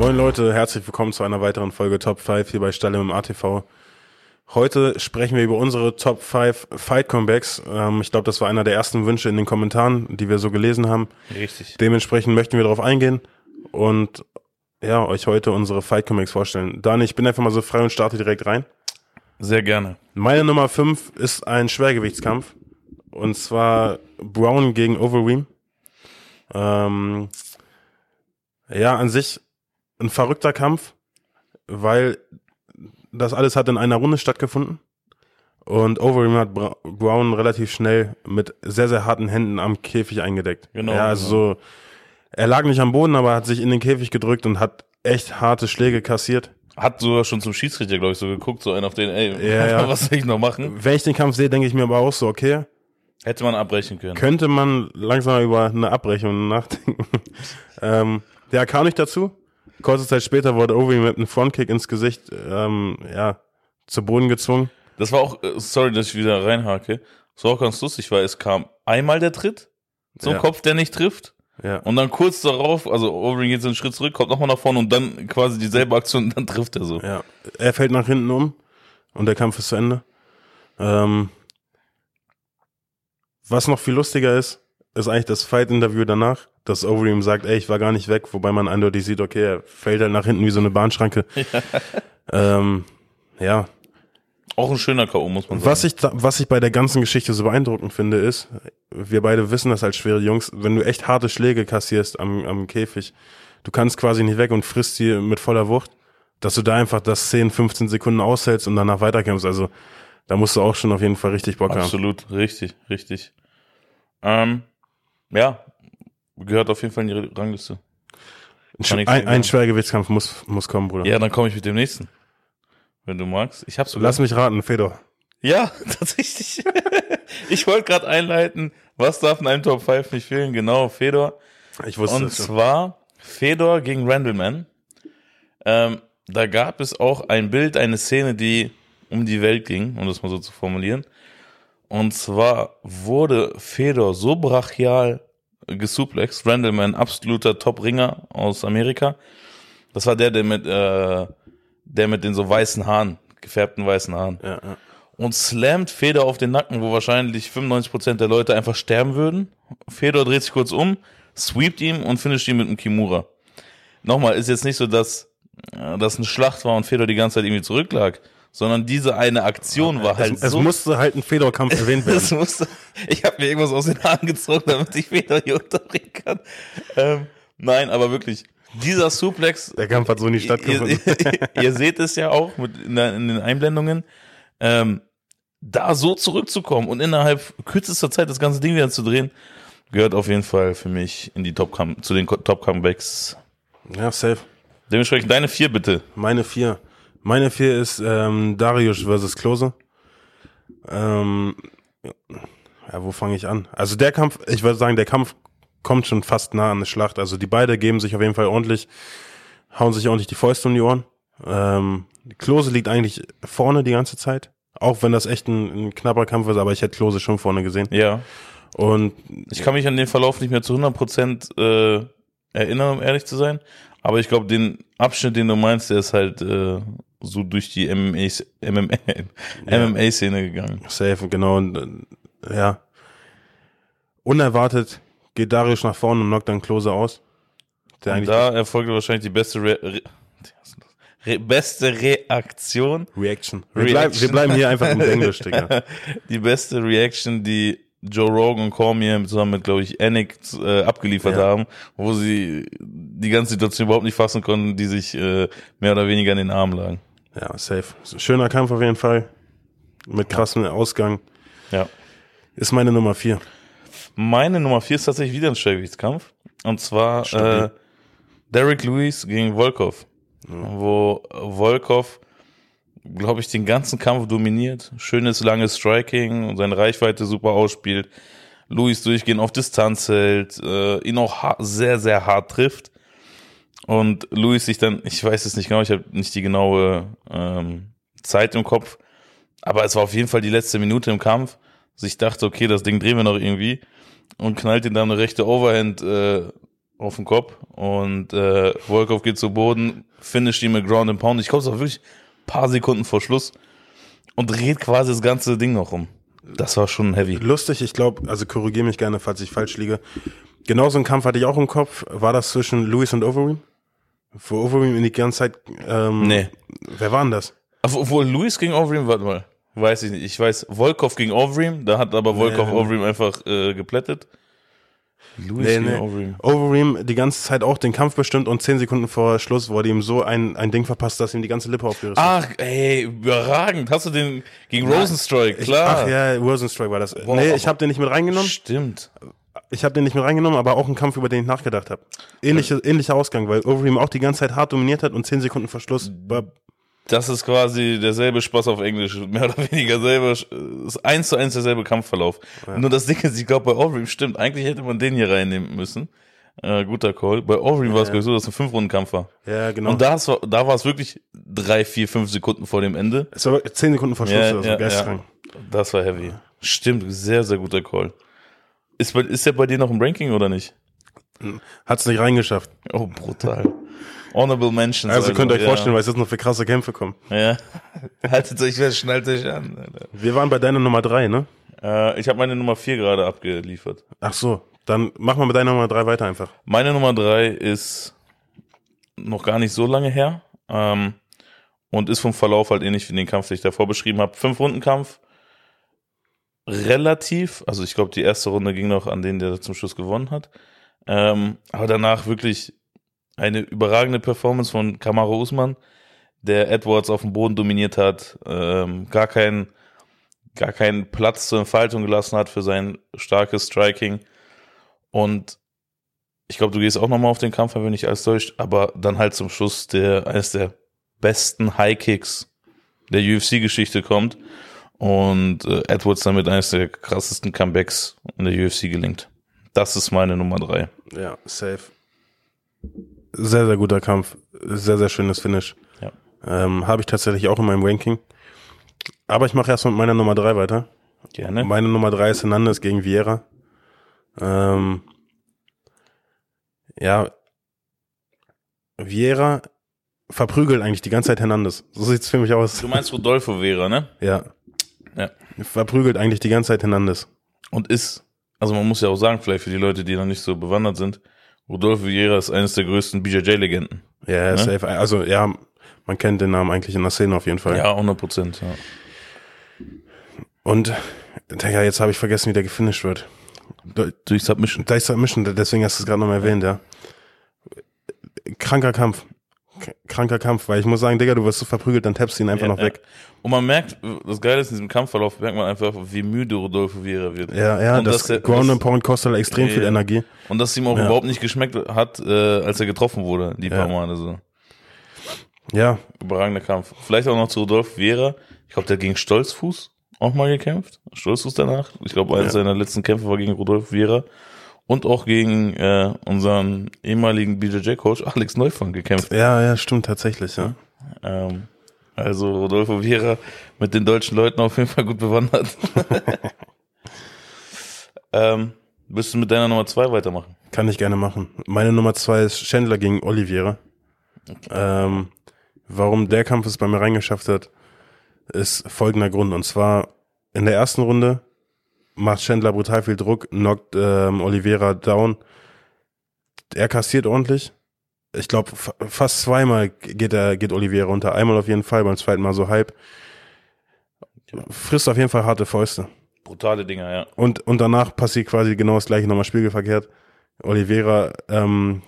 Moin Leute, herzlich willkommen zu einer weiteren Folge Top 5 hier bei Stalle im ATV. Heute sprechen wir über unsere Top 5 Fight Comebacks. Ähm, ich glaube, das war einer der ersten Wünsche in den Kommentaren, die wir so gelesen haben. Richtig. Dementsprechend möchten wir darauf eingehen und ja, euch heute unsere Fight Comebacks vorstellen. Dani, ich bin einfach mal so frei und starte direkt rein. Sehr gerne. Meine Nummer 5 ist ein Schwergewichtskampf und zwar Brown gegen Overeem. Ähm, ja, an sich ein verrückter Kampf, weil das alles hat in einer Runde stattgefunden. Und Overeem hat Bra Brown relativ schnell mit sehr, sehr harten Händen am Käfig eingedeckt. Genau, Ja, also so, er lag nicht am Boden, aber hat sich in den Käfig gedrückt und hat echt harte Schläge kassiert. Hat sogar schon zum Schiedsrichter, glaube ich, so geguckt, so einen auf den, ey, Ja, ja. was soll ich noch machen? Wenn ich den Kampf sehe, denke ich mir aber auch so, okay, Hätte man abbrechen können. könnte man langsam über eine Abbrechung nachdenken. ähm, der kam nicht dazu. Kurze Zeit später wurde Overeem mit einem Frontkick ins Gesicht, ähm, ja, zu Boden gezwungen. Das war auch, äh, sorry, dass ich wieder reinhake. Das war auch ganz lustig, weil es kam einmal der Tritt zum Ja. Kopf, der nicht trifft. Ja. Und dann kurz darauf, also Overeem geht so einen Schritt zurück, kommt nochmal nach vorne und dann quasi dieselbe Aktion und dann trifft er so. Ja, er fällt nach hinten um und der Kampf ist zu Ende. Ähm, was noch viel lustiger ist, ist eigentlich das Fight-Interview danach, dass Overeem sagt, ey, ich war gar nicht weg, wobei man eindeutig sieht, okay, er fällt halt nach hinten wie so eine Bahnschranke. ähm, ja, Auch ein schöner K.O., muss man sagen. was ich, was ich bei der ganzen Geschichte so beeindruckend finde, ist, wir beide wissen das als schwere Jungs, wenn du echt harte Schläge kassierst am, am Käfig, du kannst quasi nicht weg und frisst die mit voller Wucht, dass du da einfach das 10, 15 Sekunden aushältst und danach weiterkämpfst. Also da musst du auch schon auf jeden Fall richtig Bock haben. Absolut, richtig, richtig. Ähm, ja, gehört auf jeden Fall in die Rangliste. Ein, ein. Schwergewichtskampf muss, muss kommen, Bruder. Ja, dann komme ich mit dem nächsten. Wenn du magst. Ich hab's sogar. Lass mich raten, Fedor. Ja, tatsächlich. ich wollte gerade einleiten, was darf in einem Top 5 nicht fehlen? Genau, Fedor. Ich wusste Und es schon. zwar Fedor gegen Randleman. Ähm, da gab es auch ein Bild, eine Szene, die um die Welt ging, um das mal so zu formulieren. Und zwar wurde Fedor so brachial gesuplext. Randleman, absoluter Top-Ringer aus Amerika. Das war der, der mit, äh, der mit den so weißen Haaren, gefärbten weißen Haaren Ja, ja. und slammt Fedor auf den Nacken, wo wahrscheinlich 95% der Leute einfach sterben würden. Fedor dreht sich kurz um, sweept ihm und finisht ihn mit einem Kimura. Nochmal, ist jetzt nicht so, dass äh, das eine Schlacht war und Fedor die ganze Zeit irgendwie zurücklag, sondern diese eine Aktion war halt Es, es so... musste halt ein Fedor-Kampf erwähnt werden. musste, ich habe mir irgendwas aus den Haaren gezogen, damit ich Fedor hier unterbringen kann. Ähm, nein, aber wirklich, dieser Suplex, Der Kampf hat so nicht stattgefunden. Ihr, ihr, ihr seht es ja auch mit in, der, in den Einblendungen. Ähm, da so zurückzukommen und innerhalb kürzester Zeit das ganze Ding wieder zu drehen, gehört auf jeden Fall für mich in die Top zu den Top Comebacks. Ja, safe. Dementsprechend deine vier bitte. Meine vier. Meine vier ist ähm, Darius versus Klose. Ähm, ja, wo fange ich an? Also der Kampf, ich würde sagen, der Kampf kommt schon fast nah an eine Schlacht. Also die beide geben sich auf jeden Fall ordentlich, hauen sich ordentlich die Fäuste um die Ohren. Ähm, Klose liegt eigentlich vorne die ganze Zeit. Auch wenn das echt ein, ein knapper Kampf ist, aber ich hätte Klose schon vorne gesehen. Ja. Und Ich kann mich an den Verlauf nicht mehr zu 100% äh, erinnern, um ehrlich zu sein. Aber ich glaube, den Abschnitt, den du meinst, der ist halt äh, so durch die MMA, MMA, MMA-Szene gegangen. Safe, genau. Und, äh, ja. Unerwartet geht Darius nach vorne und knockt dann Klose aus. Der Und da erfolgte wahrscheinlich die beste Re Re Re beste Reaktion, Reaction. Wir, Bleib, wir bleiben hier einfach im Englisch, Digga. die beste Reaction, die Joe Rogan und Cormier zusammen mit, glaube ich, Anik äh, abgeliefert Ja. haben, wo sie die ganze Situation überhaupt nicht fassen konnten, die sich äh, mehr oder weniger in den Armen lagen. Ja, safe. Schöner Kampf auf jeden Fall. Mit krassem Ausgang. Ja. Ist meine Nummer vier. Meine Nummer vier ist tatsächlich wieder ein Schwergewichtskampf. Und zwar Stabil. äh, Derek Lewis gegen Volkov. Wo Volkov, glaube ich, den ganzen Kampf dominiert. Schönes, langes Striking und seine Reichweite super ausspielt. Lewis durchgehend auf Distanz hält, äh, ihn auch sehr, sehr hart trifft. Und Lewis sich dann, ich weiß es nicht genau, ich habe nicht die genaue ähm, Zeit im Kopf, aber es war auf jeden Fall die letzte Minute im Kampf. Sich dachte, okay, das Ding drehen wir noch irgendwie und knallt ihn dann eine rechte Overhand äh, auf den Kopf und äh, Volkov geht zu Boden, finisht ihn mit Ground and Pound. Ich glaube, es war wirklich ein paar Sekunden vor Schluss und dreht quasi das ganze Ding noch um. Das war schon heavy. Lustig, ich glaube, also korrigiere mich gerne, falls ich falsch liege. Genauso einen Kampf hatte ich auch im Kopf. War das zwischen Lewis und Overeem? Wo Overeem in die ganze Zeit, ähm, Nee. Wer war denn das? Obwohl Luis gegen Overeem, warte mal, weiß ich nicht. Ich weiß, Volkov gegen Overeem, da hat aber Volkov Nee. Overeem einfach äh, geplättet. Luis Nee, gegen nee. Overeem. Overeem die ganze Zeit auch den Kampf bestimmt und zehn Sekunden vor Schluss wurde ihm so ein, ein Ding verpasst, dass ihm die ganze Lippe aufgerissen Ach, ey, überragend. Hast du den gegen Rosenstrike, Ich- klar. Ach ja, Rosenstrike war das. nee, ich habe den nicht mit reingenommen. Stimmt. Ich habe den nicht mit reingenommen, aber auch ein Kampf, über den ich nachgedacht habe. Ähnliche, ähnlicher Ausgang, weil Overeem auch die ganze Zeit hart dominiert hat und zehn Sekunden vor Schluss war Das ist quasi derselbe Spaß auf Englisch, mehr oder weniger selber, ist eins zu eins derselbe Kampfverlauf. Nur das Ding ist, ich glaube, bei Overeem stimmt, eigentlich hätte man den hier reinnehmen müssen. Äh, guter Call. Bei Overeem war es, ich, so, dass es ein Fünf-Runden-Kampf war. Ja, genau. Und da, war, da war es wirklich drei, vier, fünf Sekunden vor dem Ende. es war zehn Sekunden vor Schluss oder so, geisteskrank. Das war heavy. Stimmt, sehr, sehr guter Call. Ist, ist der bei dir noch im Ranking oder nicht? Hat's nicht reingeschafft. Oh, brutal. Honorable Mentions. Also könnt ihr euch ja. vorstellen, was jetzt noch für krasse Kämpfe kommen. Ja. Haltet euch fest, schnallt euch an. Alter. Wir waren bei deiner Nummer drei, ne? Äh, ich habe meine Nummer vier gerade abgeliefert. Ach so, dann mach mal mit deiner Nummer drei weiter einfach. Meine Nummer drei ist noch gar nicht so lange her ähm, und ist vom Verlauf halt ähnlich wie den Kampf, den ich davor beschrieben habe. Fünf-Runden-Kampf. Relativ, also ich glaube, die erste Runde ging noch an den, der zum Schluss gewonnen hat. Ähm, aber danach wirklich eine überragende Performance von Kamaru Usman, der Edwards auf dem Boden dominiert hat, ähm, gar keinen gar keinen Platz zur Entfaltung gelassen hat für sein starkes Striking. Und ich glaube, du gehst auch nochmal auf den Kampf, wenn nicht alles täuscht, aber dann halt zum Schluss der eines der besten High Kicks der UFC-Geschichte kommt und äh, Edwards damit eines der krassesten Comebacks in der UFC gelingt. Das ist meine Nummer drei. Ja, safe. Sehr, sehr guter Kampf. Sehr, sehr schönes Finish. Ja. Ähm, Habe ich tatsächlich auch in meinem Ranking. Aber ich mache erst mit meiner Nummer drei weiter. Gerne. Meine Nummer drei ist Hernandez gegen Vieira. Ähm, ja, Vieira verprügelt eigentlich die ganze Zeit Hernandez. So sieht's für mich aus. Du meinst Rodolfo Vera, ne? Ja. Ja. Verprügelt eigentlich die ganze Zeit Hernandez. Und ist, also man muss ja auch sagen, vielleicht für die Leute, die noch nicht so bewandert sind, Rodolfo Vieira ist eines der größten BJJ-Legenden. Ja, Ne? safe. Also, ja, man kennt den Namen eigentlich in der Szene auf jeden Fall. Ja, 100 Prozent. Ja. Und, Digga, jetzt habe ich vergessen, wie der gefinisht wird. Durch Submission. Ist Submission, deswegen hast du es gerade nochmal erwähnt, ja. Kranker Kampf. Kranker Kampf, weil ich muss sagen, Digga, du wirst so verprügelt, dann tappst du ihn einfach Ja, noch weg. Ja. Und man merkt, das Geile ist, in diesem Kampfverlauf merkt man einfach, wie müde Rodolfo Vera wird. Ja, ja, und das, dass Ground and Pound kostet halt extrem Ja, viel. Energie. Und dass es ihm auch überhaupt nicht geschmeckt hat, äh, als er getroffen wurde, die paar. Male so. Ja, Überragender Kampf. Vielleicht auch noch zu Rodolfo Vera. Ich glaube, der hat gegen Stolzfuß auch mal gekämpft. Stolzfuß danach. Ich glaube, eines seiner letzten Kämpfe war gegen Rodolfo Vera. Und auch gegen äh, unseren ehemaligen BJJ-Coach Alex Neufang gekämpft. ja, ja, stimmt tatsächlich, ja. Ähm, also Rodolfo Vera mit den deutschen Leuten auf jeden Fall gut bewandert. ähm, willst du mit deiner Nummer zwei weitermachen? Kann ich gerne machen. Meine Nummer zwei ist Chandler gegen Oliveira. Ähm, warum der Kampf es bei mir reingeschafft hat, ist folgender Grund. Und zwar in der ersten Runde macht Chandler brutal viel Druck, knockt ähm, Oliveira down. Er kassiert ordentlich. Ich glaube, fast zweimal geht er, geht Oliveira runter. Einmal auf jeden Fall, beim zweiten Mal so halb. Frisst auf jeden Fall harte Fäuste. Brutale Dinger, ja. Und, und danach passiert quasi genau das gleiche, nochmal spiegelverkehrt. Oliveira ähm,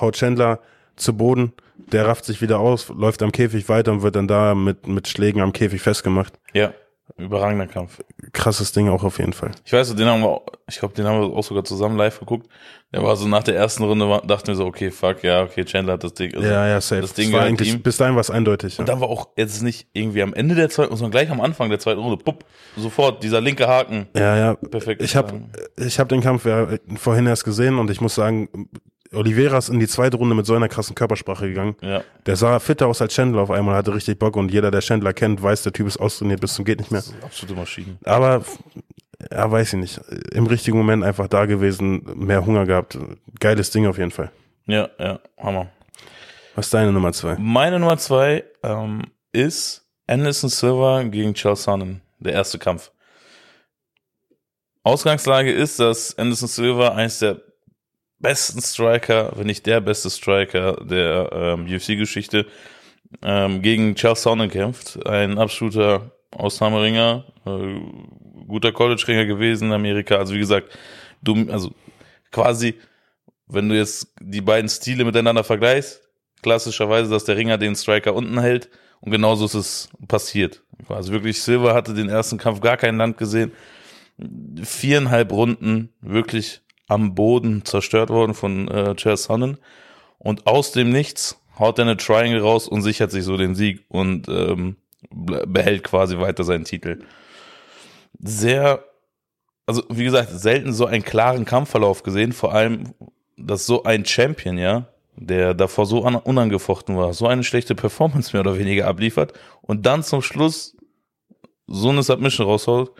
haut Chandler zu Boden, der rafft sich wieder aus, läuft am Käfig weiter und wird dann da mit, mit Schlägen am Käfig festgemacht. Ja, überragender Kampf. Krasses Ding auch auf jeden Fall. Ich weiß, den haben wir, auch- ich glaube, den haben wir auch sogar zusammen live geguckt. Der war so nach der ersten Runde, war, dachten wir so, okay, fuck, ja, okay, Chandler hat das Ding. Also, ja, ja, safe. Das Ding Es war eigentlich, ihm. bis dahin war es eindeutig. Ja. Und dann war auch jetzt nicht irgendwie am Ende der zweiten, sondern gleich am Anfang der zweiten Runde, pupp, sofort dieser linke Haken. Ja, ja. Perfekt. Ich habe ich hab den Kampf ja vorhin erst gesehen und ich muss sagen, Oliveira ist in die zweite Runde mit so einer krassen Körpersprache gegangen. Ja, Der sah fitter aus als Chandler auf einmal, hatte richtig Bock und jeder, der Chandler kennt, weiß, der Typ ist austrainiert bis zum geht nicht mehr. absolute Maschinen. Aber ja, weiß ich nicht, im richtigen Moment einfach da gewesen, mehr Hunger gehabt. Geiles Ding auf jeden Fall. Ja, ja, Hammer. Was ist deine Nummer zwei? Meine Nummer zwei ähm, ist Anderson Silva gegen Charles Sonnen, der erste Kampf. Ausgangslage ist, dass Anderson Silva eines der besten Striker, wenn nicht der beste Striker der ähm, UFC-Geschichte, ähm, gegen Charles Sonnen kämpft. Ein absoluter Ausnahmeringer, äh, guter College-Ringer gewesen in Amerika. Also wie gesagt, du, also quasi, wenn du jetzt die beiden Stile miteinander vergleichst, klassischerweise, dass der Ringer den Striker unten hält und genauso ist es passiert. Also wirklich, Silver hatte den ersten Kampf gar kein Land gesehen. Viereinhalb Runden wirklich am Boden zerstört worden von äh, Chair Sonnen. Und aus dem Nichts haut er eine Triangle raus und sichert sich so den Sieg und ähm, behält quasi weiter seinen Titel. Sehr, also wie gesagt, selten so einen klaren Kampfverlauf gesehen, vor allem, dass so ein Champion, ja, der davor so unangefochten war, so eine schlechte Performance mehr oder weniger abliefert und dann zum Schluss so eine Submission rausholt,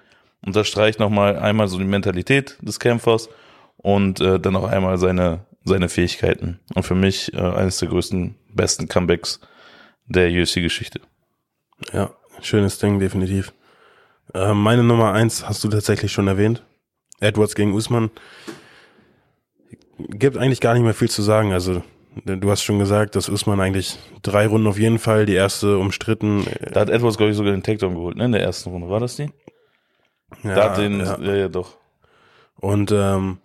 unterstreicht nochmal einmal so die Mentalität des Kämpfers und äh, dann auch einmal seine, seine Fähigkeiten. Und für mich äh, eines der größten, besten Comebacks der UFC-Geschichte. Ja, schönes Ding, definitiv. Äh, meine Nummer eins hast du tatsächlich schon erwähnt. Edwards gegen Usman. Gibt eigentlich gar nicht mehr viel zu sagen. Also Du hast schon gesagt, dass Usman eigentlich drei Runden auf jeden Fall, die erste umstritten. Da hat Edwards, glaube ich, sogar den Takedown geholt, ne, in der ersten Runde. War das die? Ja, da hat den, ja, ja, ja doch. Und ähm,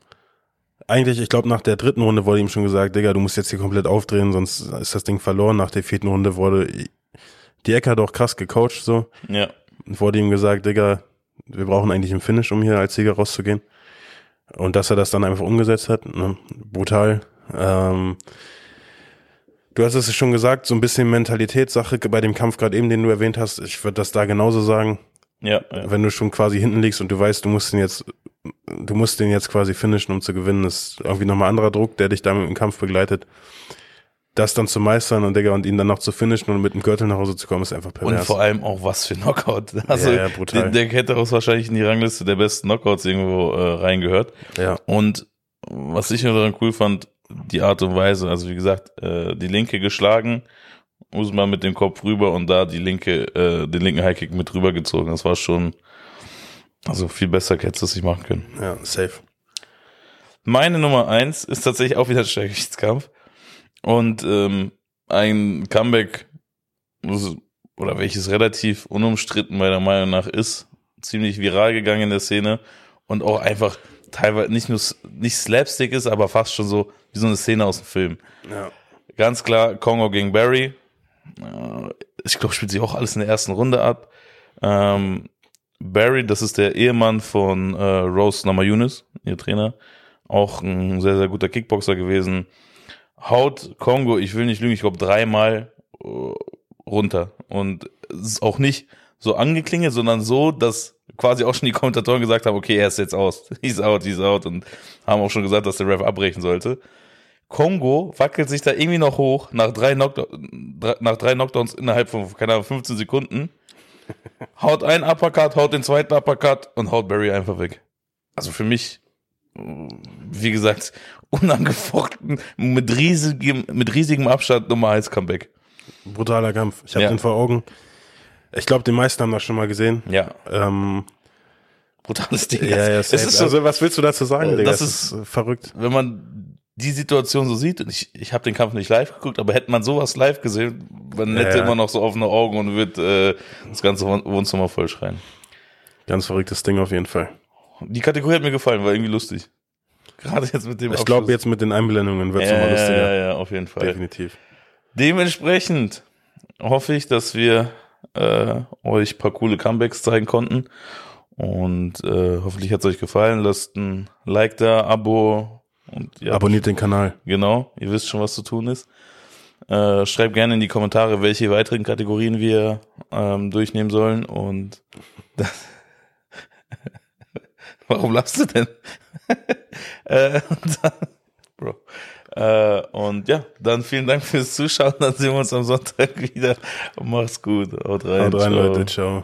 eigentlich, ich glaube, nach der dritten Runde wurde ihm schon gesagt, Digga, du musst jetzt hier komplett aufdrehen, sonst ist das Ding verloren. Nach der vierten Runde wurde die Ecke auch krass gecoacht, so. Ja. Und wurde ihm gesagt, Digga, wir brauchen eigentlich einen Finish, um hier als Sieger rauszugehen. Und dass er das dann einfach umgesetzt hat, ne? brutal. Ähm, Du hast es schon gesagt, so ein bisschen Mentalitätssache bei dem Kampf gerade eben, den du erwähnt hast. Ich würde das da genauso sagen. Ja, ja. Wenn du schon quasi hinten liegst und du weißt, du musst den jetzt, du musst den jetzt quasi finishen, um zu gewinnen, ist irgendwie nochmal anderer Druck, der dich damit im Kampf begleitet. Das dann zu meistern und, Digga, und ihn dann noch zu finishen und mit dem Gürtel nach Hause zu kommen, ist einfach pervers. Und vor allem auch was für Knockout. Also, ja, ja, brutal. Der, der hätte auch wahrscheinlich in die Rangliste der besten Knockouts irgendwo äh, reingehört. Ja. Und was ich nur daran cool fand, die Art und Weise, also wie gesagt, äh, die linke geschlagen, Usman mit dem Kopf rüber und da die linke, äh, den linken Highkick mit rüber gezogen. Das war schon, also viel besser hätte es nicht machen können. Ja, safe. Meine Nummer eins ist tatsächlich auch wieder ein Schwergewichtskampf und ähm, ein Comeback, oder welches relativ unumstritten meiner Meinung nach ist, ziemlich viral gegangen in der Szene und auch einfach teilweise nicht nur nicht Slapstick ist, aber fast schon so wie so eine Szene aus dem Film. Ja. Ganz klar, Kongo gegen Barry. Ich glaube, spielt sich auch alles in der ersten Runde ab. Ähm, Barry, das ist der Ehemann von äh, Rose Namajunas, ihr Trainer. Auch ein sehr, sehr guter Kickboxer gewesen. Haut Kongo, ich will nicht lügen, ich glaube dreimal äh, runter. Und es ist auch nicht so angeklingelt, sondern so, dass quasi auch schon die Kommentatoren gesagt haben, okay, er ist jetzt aus. He's out, he's out. Und haben auch schon gesagt, dass der Ref abbrechen sollte. Kongo wackelt sich da irgendwie noch hoch nach drei, Knockdown, nach drei Knockdowns innerhalb von, keine Ahnung, 15 Sekunden. Haut einen Uppercut, haut den zweiten Uppercut und haut Barry einfach weg. Also für mich, wie gesagt, unangefochten, mit riesigem, mit riesigem Abstand Nummer 1 Comeback. Brutaler Kampf. Ich habe ja. den vor Augen. Ich glaube, die meisten haben das schon mal gesehen. Ja. Ähm, Brutales Ding. Ja, ja, es ist so, also was willst du dazu sagen, Digga? Das, das ist, verrückt. Wenn man die Situation so sieht, und ich, ich habe den Kampf nicht live geguckt, aber hätte man sowas live gesehen, man hätte ja. immer noch so offene Augen und wird äh, das ganze Wohnzimmer voll schreien. Ganz verrücktes Ding auf jeden Fall. Die Kategorie hat mir gefallen, war irgendwie lustig. Gerade jetzt mit dem Ich glaube, jetzt mit den Einblendungen wird es ja, nochmal lustiger. Ja, ja, auf jeden Fall. Definitiv. Dementsprechend hoffe ich, dass wir äh, euch paar coole Comebacks zeigen konnten. Und äh, hoffentlich hat es euch gefallen. Lasst ein Like da, Abo und abonniert den Kanal. Genau, ihr wisst schon, was zu tun ist. Äh, schreibt gerne in die Kommentare, welche weiteren Kategorien wir ähm, durchnehmen sollen. Und das Warum lachst du denn? äh, dann, Bro. Äh, und ja, dann vielen Dank fürs Zuschauen. Dann sehen wir uns am Sonntag wieder. Macht's gut. Haut rein. Haut rein, ciao. Leute. Ciao.